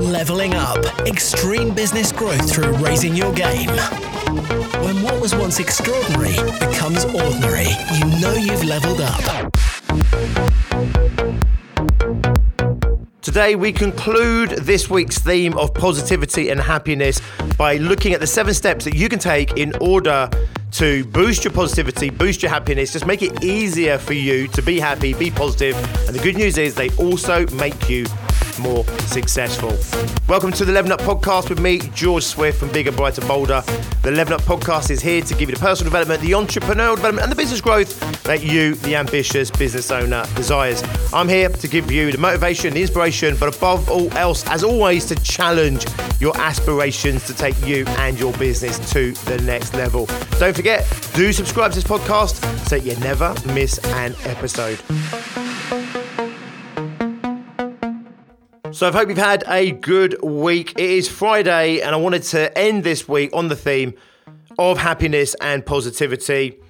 Leveling up. Extreme business growth through raising your game. When what was once extraordinary becomes ordinary, you know you've leveled up. Today, we conclude this week's theme of positivity and happiness by looking at the seven steps that you can take in order to boost your positivity, boost your happiness, just make it easier for you to be happy, be positive. And the good news is they also make you more successful. Welcome to the Level Up Podcast with me, George Swift from Bigger, Brighter, Bolder. The Level Up Podcast is here to give you the personal development, the entrepreneurial development, and the business growth that you, the ambitious business owner, desires. I'm here to give you the motivation, the inspiration, but above all else, as always, to challenge your aspirations to take you and your business to the next level. Don't forget, do subscribe to this podcast so you never miss an episode. So I hope you've had a good week. It is Friday, and I wanted to end this week on the theme of happiness and positivity.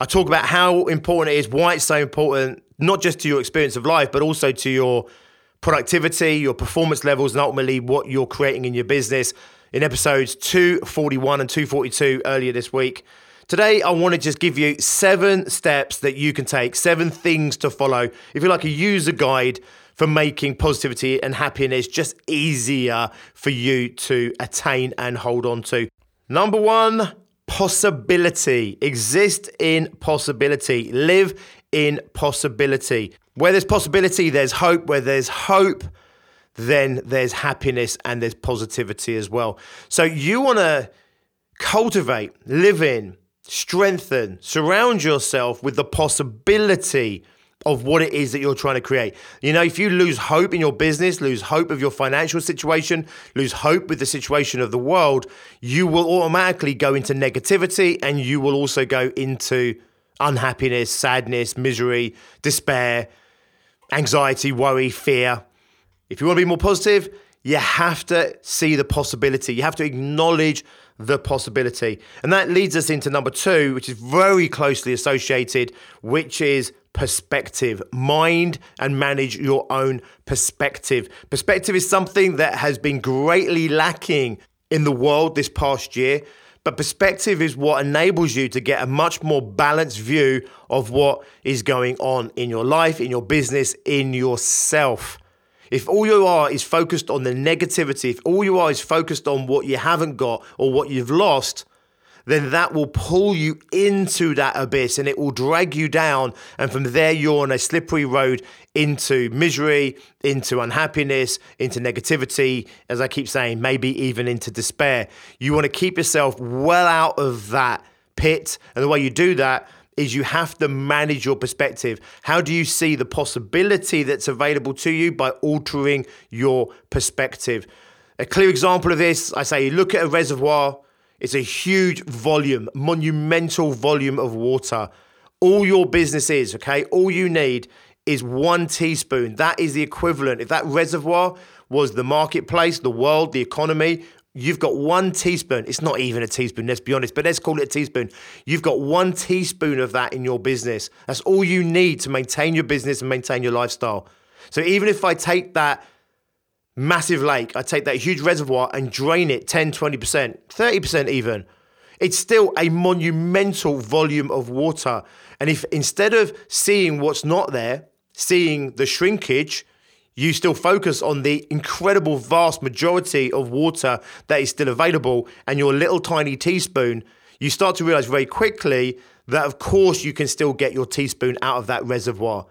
I talk about how important it is, why it's so important, not just to your experience of life, but also to your productivity, your performance levels, and ultimately what you're creating in your business in episodes 241 and 242 earlier this week. Today, I want to just give you seven steps that you can take, seven things to follow. If you like a user guide for making positivity and happiness just easier for you to attain and hold on to. Number one, possibility. Exist in possibility. Live in possibility. Where there's possibility, there's hope. Where there's hope, then there's happiness and there's positivity as well. So you want to cultivate, live in, strengthen, surround yourself with the possibility of what it is that you're trying to create. You know, if you lose hope in your business, lose hope of your financial situation, lose hope with the situation of the world, you will automatically go into negativity and you will also go into unhappiness, sadness, misery, despair, anxiety, worry, fear. If you want to be more positive, you have to see the possibility. You have to acknowledge the possibility. And that leads us into number two, which is very closely associated, which is perspective. Mind and manage your own perspective. Perspective is something that has been greatly lacking in the world this past year. But perspective is what enables you to get a much more balanced view of what is going on in your life, in your business, in yourself. If all you are is focused on the negativity, if all you are is focused on what you haven't got or what you've lost, then that will pull you into that abyss and it will drag you down. And from there, you're on a slippery road into misery, into unhappiness, into negativity, as I keep saying, maybe even into despair. You want to keep yourself well out of that pit. And the way you do that is you have to manage your perspective. How do you see the possibility that's available to you by altering your perspective? A clear example of this, I say, look at a reservoir, it's a huge volume, monumental volume of water. All your business is, okay? All you need is one teaspoon. That is the equivalent. If that reservoir was the marketplace, the world, the economy, You've got one teaspoon. It's not even a teaspoon, let's be honest, but let's call it a teaspoon. You've got one teaspoon of that in your business. That's all you need to maintain your business and maintain your lifestyle. So even if I take that massive lake, I take that huge reservoir and drain it 10, 20%, 30% even, it's still a monumental volume of water. And if instead of seeing what's not there, seeing the shrinkage, you still focus on the incredible vast majority of water that is still available and your little tiny teaspoon, you start to realize very quickly that, of course, you can still get your teaspoon out of that reservoir.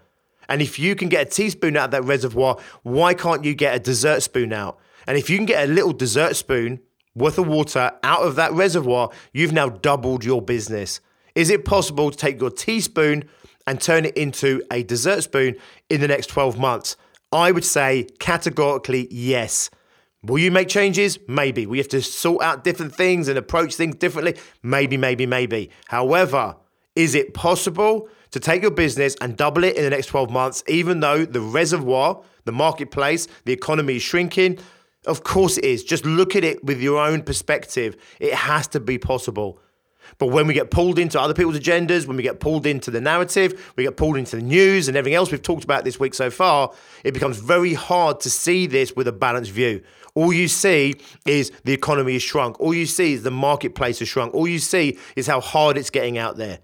And if you can get a teaspoon out of that reservoir, why can't you get a dessert spoon out? And if you can get a little dessert spoon worth of water out of that reservoir, you've now doubled your business. Is it possible to take your teaspoon and turn it into a dessert spoon in the next 12 months? I would say categorically yes. Will you make changes? Maybe. We have to sort out different things and approach things differently? Maybe, maybe, maybe. However, is it possible to take your business and double it in the next 12 months, even though the reservoir, the marketplace, the economy is shrinking? Of course it is. Just look at it with your own perspective. It has to be possible. But when we get pulled into other people's agendas, when we get pulled into the narrative, we get pulled into the news and everything else we've talked about this week so far, it becomes very hard to see this with a balanced view. All you see is the economy is shrunk. All you see is the marketplace has shrunk. All you see is how hard it's getting out there.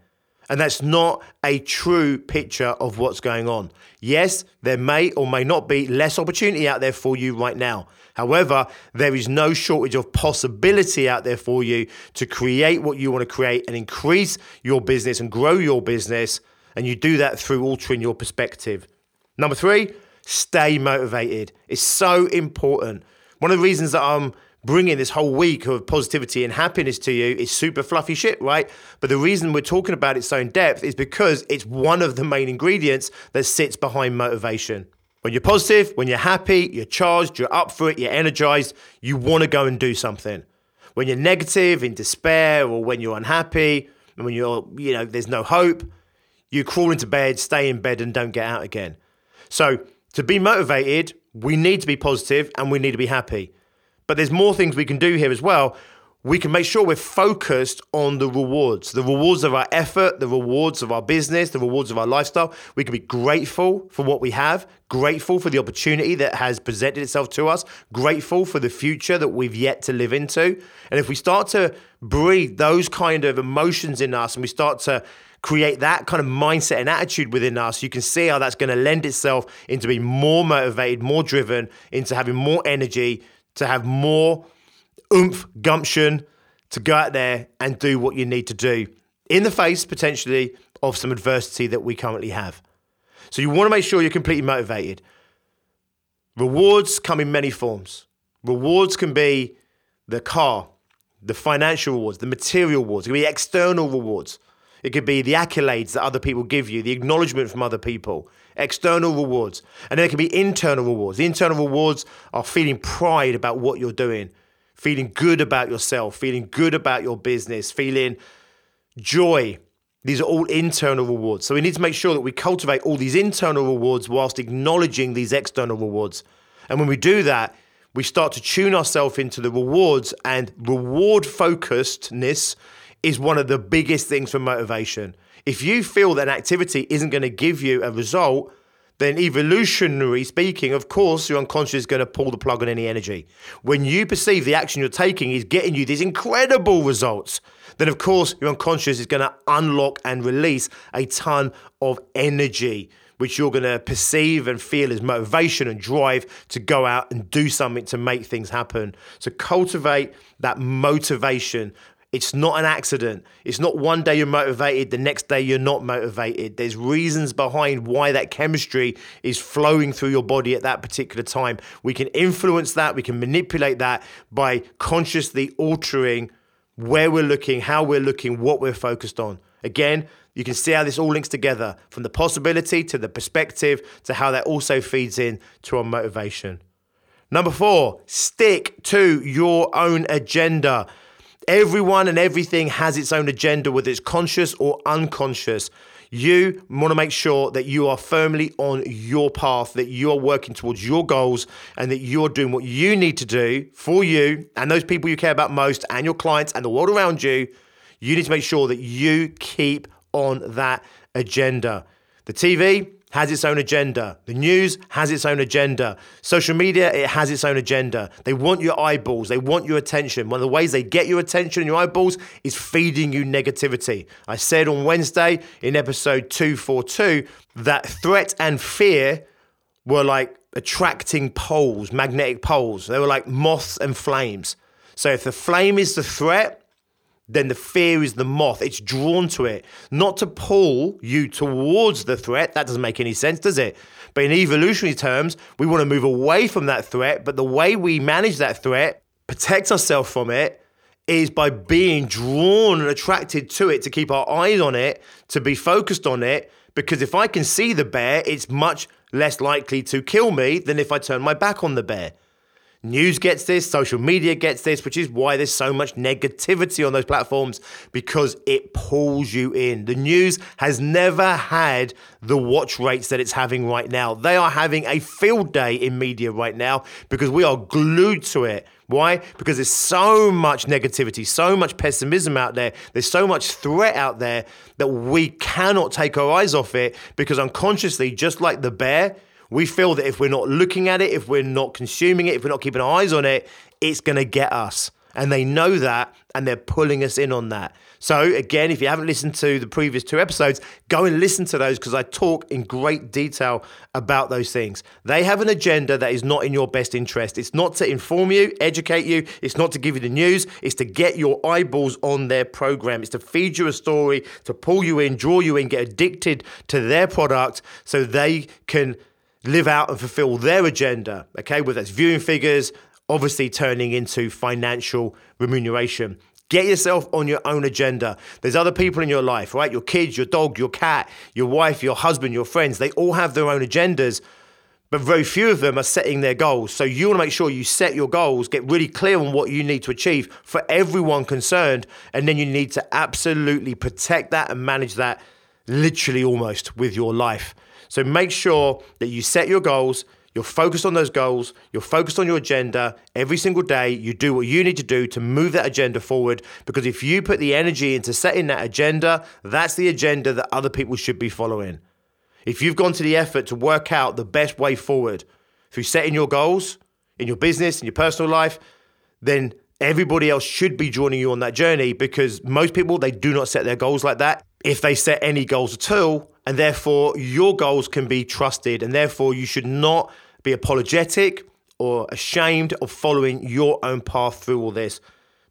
And that's not a true picture of what's going on. Yes, there may or may not be less opportunity out there for you right now. However, there is no shortage of possibility out there for you to create what you want to create and increase your business and grow your business. And you do that through altering your perspective. Number three, stay motivated. It's so important. One of the reasons that I'm bringing this whole week of positivity and happiness to you is super fluffy shit, right? But the reason we're talking about it so in depth is because it's one of the main ingredients that sits behind motivation. When you're positive, when you're happy, you're charged, you're up for it, you're energized, you want to go and do something. When you're negative, in despair, or when you're unhappy, and when you're, you know, there's no hope, you crawl into bed, stay in bed, and don't get out again. So, to be motivated, we need to be positive and we need to be happy. But there's more things we can do here as well. We can make sure we're focused on the rewards, the rewards of our effort, the rewards of our business, the rewards of our lifestyle. We can be grateful for what we have, grateful for the opportunity that has presented itself to us, grateful for the future that we've yet to live into. And if we start to breathe those kind of emotions in us and we start to create that kind of mindset and attitude within us, you can see how that's going to lend itself into being more motivated, more driven, into having more energy, to have more oomph, gumption to go out there and do what you need to do in the face potentially of some adversity that we currently have. So you want to make sure you're completely motivated. Rewards come in many forms. Rewards can be the car, the financial rewards, the material rewards, it can be external rewards. It could be the accolades that other people give you, the acknowledgement from other people, external rewards. And there can be internal rewards. The internal rewards are feeling pride about what you're doing, feeling good about yourself, feeling good about your business, feeling joy. These are all internal rewards. So we need to make sure that we cultivate all these internal rewards whilst acknowledging these external rewards. And when we do that, we start to tune ourselves into the rewards and reward focusedness is one of the biggest things for motivation. If you feel that an activity isn't going to give you a result, then evolutionary speaking, of course, your unconscious is going to pull the plug on any energy. When you perceive the action you're taking is getting you these incredible results, then of course your unconscious is going to unlock and release a ton of energy, which you're going to perceive and feel as motivation and drive to go out and do something to make things happen. So cultivate that motivation it's not an accident. It's not one day you're motivated, the next day you're not motivated. There's reasons behind why that chemistry is flowing through your body at that particular time. We can influence that, we can manipulate that by consciously altering where we're looking, how we're looking, what we're focused on. Again, you can see how this all links together from the possibility to the perspective to how that also feeds in to our motivation. Number four, stick to your own agenda. Everyone and everything has its own agenda, whether it's conscious or unconscious. You want to make sure that you are firmly on your path, that you are working towards your goals, and that you're doing what you need to do for you and those people you care about most, and your clients and the world around you. You need to make sure that you keep on that agenda. The TV, has its own agenda. The news has its own agenda. Social media, it has its own agenda. They want your eyeballs, they want your attention. One of the ways they get your attention and your eyeballs is feeding you negativity. I said on Wednesday in episode 242 that threat and fear were like attracting poles, magnetic poles. They were like moths and flames. So if the flame is the threat, then the fear is the moth. It's drawn to it, not to pull you towards the threat. That doesn't make any sense, does it? But in evolutionary terms, we want to move away from that threat. But the way we manage that threat, protect ourselves from it, is by being drawn and attracted to it, to keep our eyes on it, to be focused on it. Because if I can see the bear, it's much less likely to kill me than if I turn my back on the bear. News gets this, social media gets this, which is why there's so much negativity on those platforms because it pulls you in. The news has never had the watch rates that it's having right now. They are having a field day in media right now because we are glued to it. Why? Because there's so much negativity, so much pessimism out there, there's so much threat out there that we cannot take our eyes off it because unconsciously, just like the bear, we feel that if we're not looking at it, if we're not consuming it, if we're not keeping our eyes on it, it's going to get us. And they know that and they're pulling us in on that. So, again, if you haven't listened to the previous two episodes, go and listen to those because I talk in great detail about those things. They have an agenda that is not in your best interest. It's not to inform you, educate you, it's not to give you the news, it's to get your eyeballs on their program. It's to feed you a story, to pull you in, draw you in, get addicted to their product so they can live out and fulfill their agenda, okay? Whether that's viewing figures, obviously turning into financial remuneration. Get yourself on your own agenda. There's other people in your life, right? Your kids, your dog, your cat, your wife, your husband, your friends. They all have their own agendas, but very few of them are setting their goals. So you want to make sure you set your goals, get really clear on what you need to achieve for everyone concerned, and then you need to absolutely protect that and manage that literally almost with your life. So make sure that you set your goals, you're focused on those goals, you're focused on your agenda every single day. You do what you need to do to move that agenda forward because if you put the energy into setting that agenda, that's the agenda that other people should be following. If you've gone to the effort to work out the best way forward through setting your goals in your business, in your personal life, then everybody else should be joining you on that journey because most people they do not set their goals like that if they set any goals at all and therefore your goals can be trusted and therefore you should not be apologetic or ashamed of following your own path through all this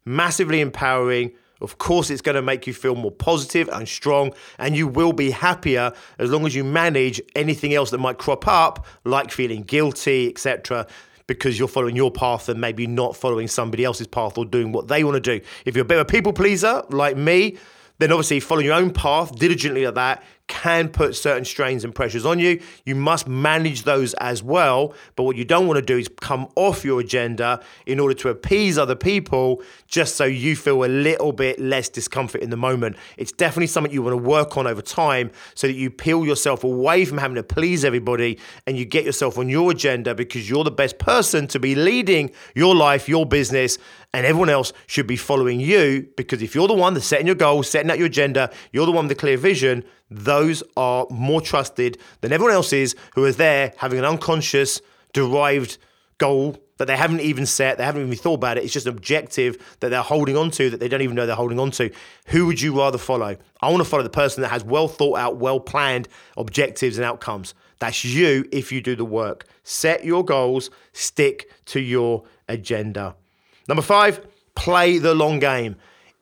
massively empowering of course it's going to make you feel more positive and strong and you will be happier as long as you manage anything else that might crop up like feeling guilty etc because you're following your path and maybe not following somebody else's path or doing what they want to do. If you're a bit of a people pleaser like me, then obviously following your own path diligently at that can put certain strains and pressures on you. You must manage those as well. But what you don't want to do is come off your agenda in order to appease other people just so you feel a little bit less discomfort in the moment. It's definitely something you want to work on over time so that you peel yourself away from having to please everybody and you get yourself on your agenda because you're the best person to be leading your life, your business, and everyone else should be following you because if you're the one that's setting your goals, setting out your agenda, you're the one with the clear vision, those are more trusted than everyone else is who is there having an unconscious, derived goal that they haven't even set, they haven't even thought about it. It's just an objective that they're holding on to that they don't even know they're holding on to. Who would you rather follow? I want to follow the person that has well thought out, well planned objectives and outcomes. That's you if you do the work. Set your goals, stick to your agenda. Number five, play the long game.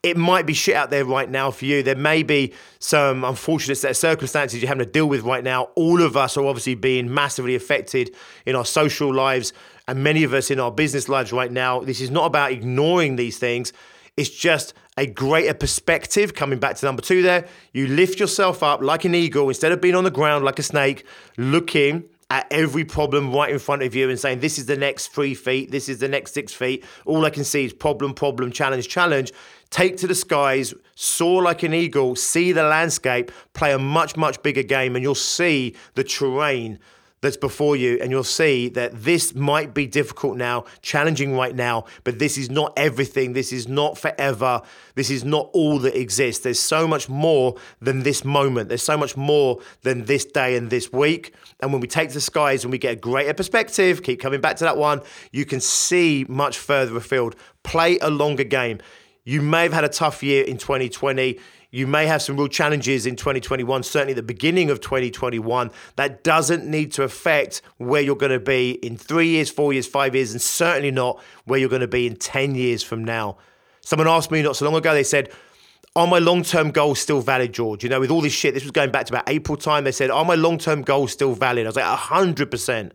It might be shit out there right now for you. There may be some unfortunate set of circumstances you're having to deal with right now. All of us are obviously being massively affected in our social lives and many of us in our business lives right now. This is not about ignoring these things. It's just a greater perspective. Coming back to number two there, you lift yourself up like an eagle instead of being on the ground like a snake, looking at every problem right in front of you and saying, This is the next three feet, this is the next six feet. All I can see is problem, problem, challenge, challenge. Take to the skies, soar like an eagle, see the landscape, play a much, much bigger game, and you'll see the terrain that's before you, and you'll see that this might be difficult now, challenging right now, but this is not everything. This is not forever. This is not all that exists. There's so much more than this moment. There's so much more than this day and this week. And when we take the skies and we get a greater perspective, keep coming back to that one, you can see much further afield. Play a longer game. You may have had a tough year in 2020. You may have some real challenges in 2021, certainly the beginning of 2021. That doesn't need to affect where you're going to be in three years, four years, five years, and certainly not where you're going to be in 10 years from now. Someone asked me not so long ago, they said, are my long term goals still valid, George? You know, with all this shit, this was going back to about April time. They said, Are my long term goals still valid? I was like, 100%.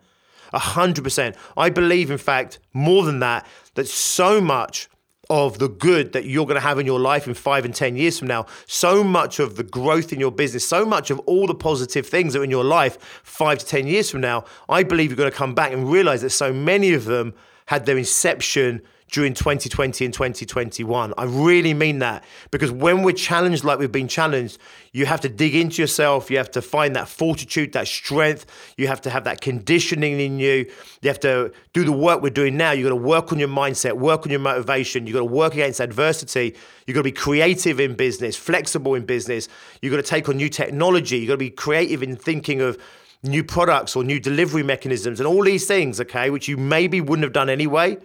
100%. I believe, in fact, more than that, that so much of the good that you're going to have in your life in five and 10 years from now, so much of the growth in your business, so much of all the positive things that are in your life five to 10 years from now, I believe you're going to come back and realize that so many of them had their inception during 2020 and 2021. I really mean that because when we're challenged like we've been challenged, you have to dig into yourself. You have to find that fortitude, that strength. You have to have that conditioning in you. You have to do the work we're doing now. You've got to work on your mindset, work on your motivation. You've got to work against adversity. You've got to be creative in business, flexible in business. You've got to take on new technology. You've got to be creative in thinking of new products or new delivery mechanisms and all these things, okay, which you maybe wouldn't have done anyway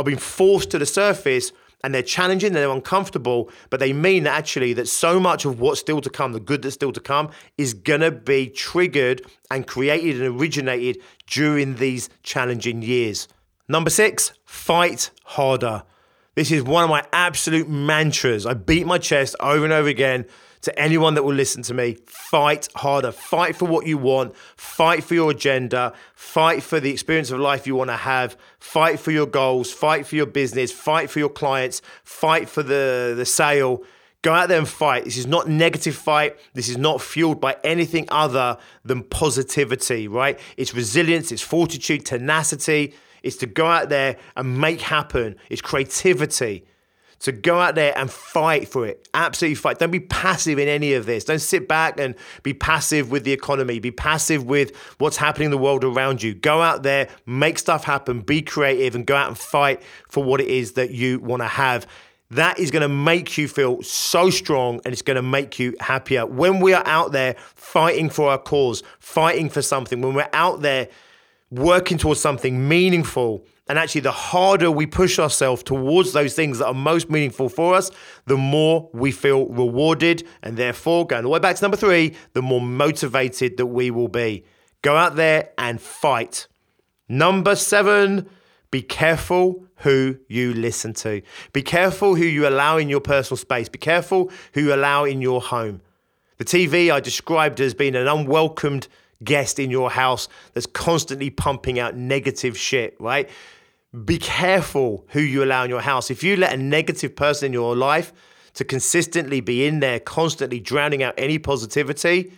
are being forced to the surface and they're challenging, and they're uncomfortable, but they mean actually that so much of what's still to come, the good that's still to come, is gonna be triggered and created and originated during these challenging years. Number six, fight harder. This is one of my absolute mantras. I beat my chest over and over again to anyone that will listen to me fight harder, fight for what you want, fight for your agenda, fight for the experience of life you want to have, fight for your goals, fight for your business, fight for your clients, fight for the, the sale. Go out there and fight. This is not negative fight. This is not fueled by anything other than positivity, right? It's resilience, it's fortitude, tenacity. It's to go out there and make happen. It's creativity. To go out there and fight for it. Absolutely fight. Don't be passive in any of this. Don't sit back and be passive with the economy. Be passive with what's happening in the world around you. Go out there, make stuff happen, be creative, and go out and fight for what it is that you want to have. That is going to make you feel so strong and it's going to make you happier. When we are out there fighting for our cause, fighting for something, when we're out there working towards something meaningful, and actually, the harder we push ourselves towards those things that are most meaningful for us, the more we feel rewarded. And therefore, going all the way back to number three, the more motivated that we will be. Go out there and fight. Number seven, be careful who you listen to. Be careful who you allow in your personal space. Be careful who you allow in your home. The TV I described as being an unwelcomed guest in your house that's constantly pumping out negative shit, right? be careful who you allow in your house. If you let a negative person in your life to consistently be in there, constantly drowning out any positivity,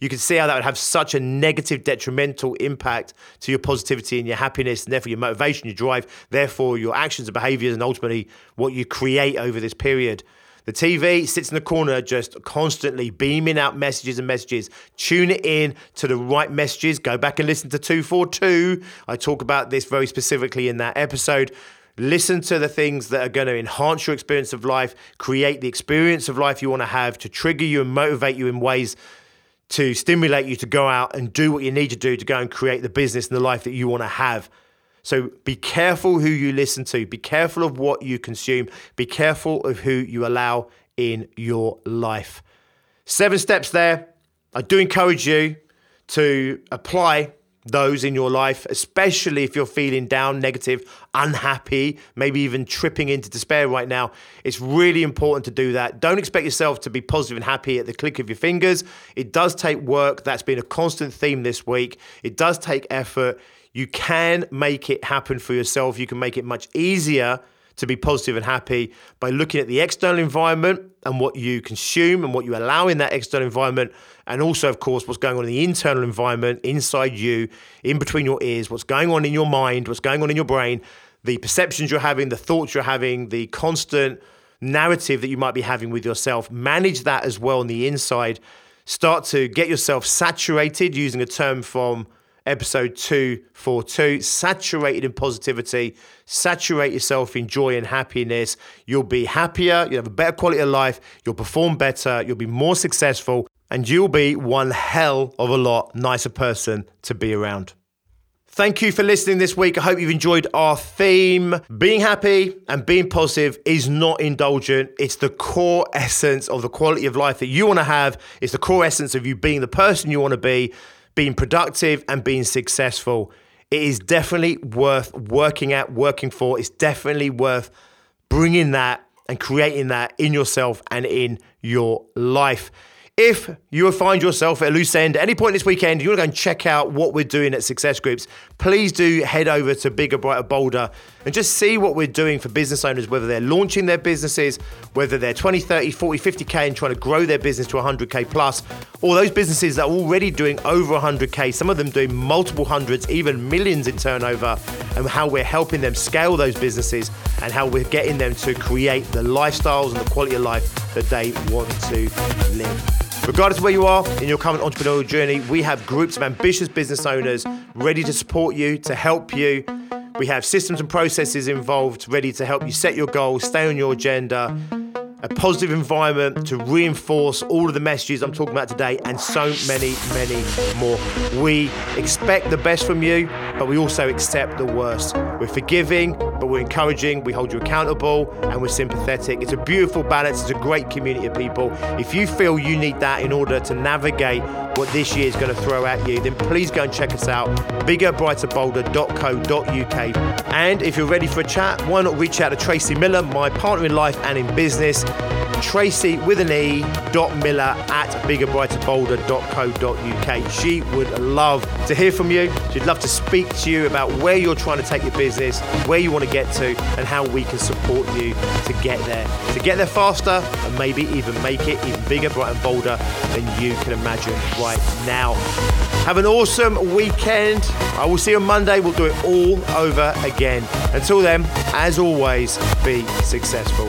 you can see how that would have such a negative, detrimental impact to your positivity and your happiness, and therefore your motivation, your drive, therefore your actions and behaviors, and ultimately what you create over this period. The TV sits in the corner just constantly beaming out messages and messages. Tune it in to the right messages. Go back and listen to 242. I talk about this very specifically in that episode. Listen to the things that are going to enhance your experience of life, create the experience of life you want to have, to trigger you and motivate you in ways to stimulate you to go out and do what you need to do to go and create the business and the life that you want to have. So be careful who you listen to, be careful of what you consume, be careful of who you allow in your life. Seven steps there. I do encourage you to apply those in your life, especially if you're feeling down, negative, unhappy, maybe even tripping into despair right now. It's really important to do that. Don't expect yourself to be positive and happy at the click of your fingers. It does take work. That's been a constant theme this week. It does take effort you can make it happen for yourself. You can make it much easier to be positive and happy by looking at the external environment and what you consume and what you allow in that external environment. And also, of course, what's going on in the internal environment inside you, in between your ears, what's going on in your mind, what's going on in your brain, the perceptions you're having, the thoughts you're having, the constant narrative that you might be having with yourself. Manage that as well on the inside. Start to get yourself saturated using a term from episode 242. Saturated in positivity, saturate yourself in joy and happiness. You'll be happier, you'll have a better quality of life, you'll perform better, you'll be more successful, and you'll be one hell of a lot nicer person to be around. Thank you for listening this week. I hope you've enjoyed our theme. Being happy and being positive is not indulgent. It's the core essence of the quality of life that you want to have. It's the core essence of you being the person you want to be being productive and being successful. It is definitely worth working at, working for. It's definitely worth bringing that and creating that in yourself and in your life. If you find yourself at a loose end at any point this weekend, you want to go and check out what we're doing at Success Groups, please do head over to Bigger, Brighter, Bolder and just see what we're doing for business owners, whether they're launching their businesses, whether they're 20, 30, 40, 50K and trying to grow their business to 100K plus, or those businesses that are already doing over 100K, some of them doing multiple hundreds, even millions in turnover, and how we're helping them scale those businesses and how we're getting them to create the lifestyles and the quality of life that they want to live. Regardless of where you are in your current entrepreneurial journey, we have groups of ambitious business owners ready to support you, to help you. We have systems and processes involved ready to help you set your goals, stay on your agenda, a positive environment to reinforce all of the messages I'm talking about today, and so many, many more. We expect the best from you, but we also accept the worst. We're forgiving, but we're encouraging, we hold you accountable, and we're sympathetic. It's a beautiful balance, it's a great community of people. If you feel you need that in order to navigate what this year is going to throw at you, then please go and check us out biggerbrighterbolder.co.uk. And if you're ready for a chat, why not reach out to Tracey Miller, my partner in life and in business. Tracey with an E dot Miller at biggerbrighterbolder.co.uk. She would love to hear from you. She'd love to speak to you about where you're trying to take your business, where you want to get to, and how we can support you to get there. To get there faster and maybe even make it even bigger, brighter, and bolder than you can imagine right now. Have an awesome weekend. I will see you on Monday. We'll do it all over again. Until then, as always, be successful.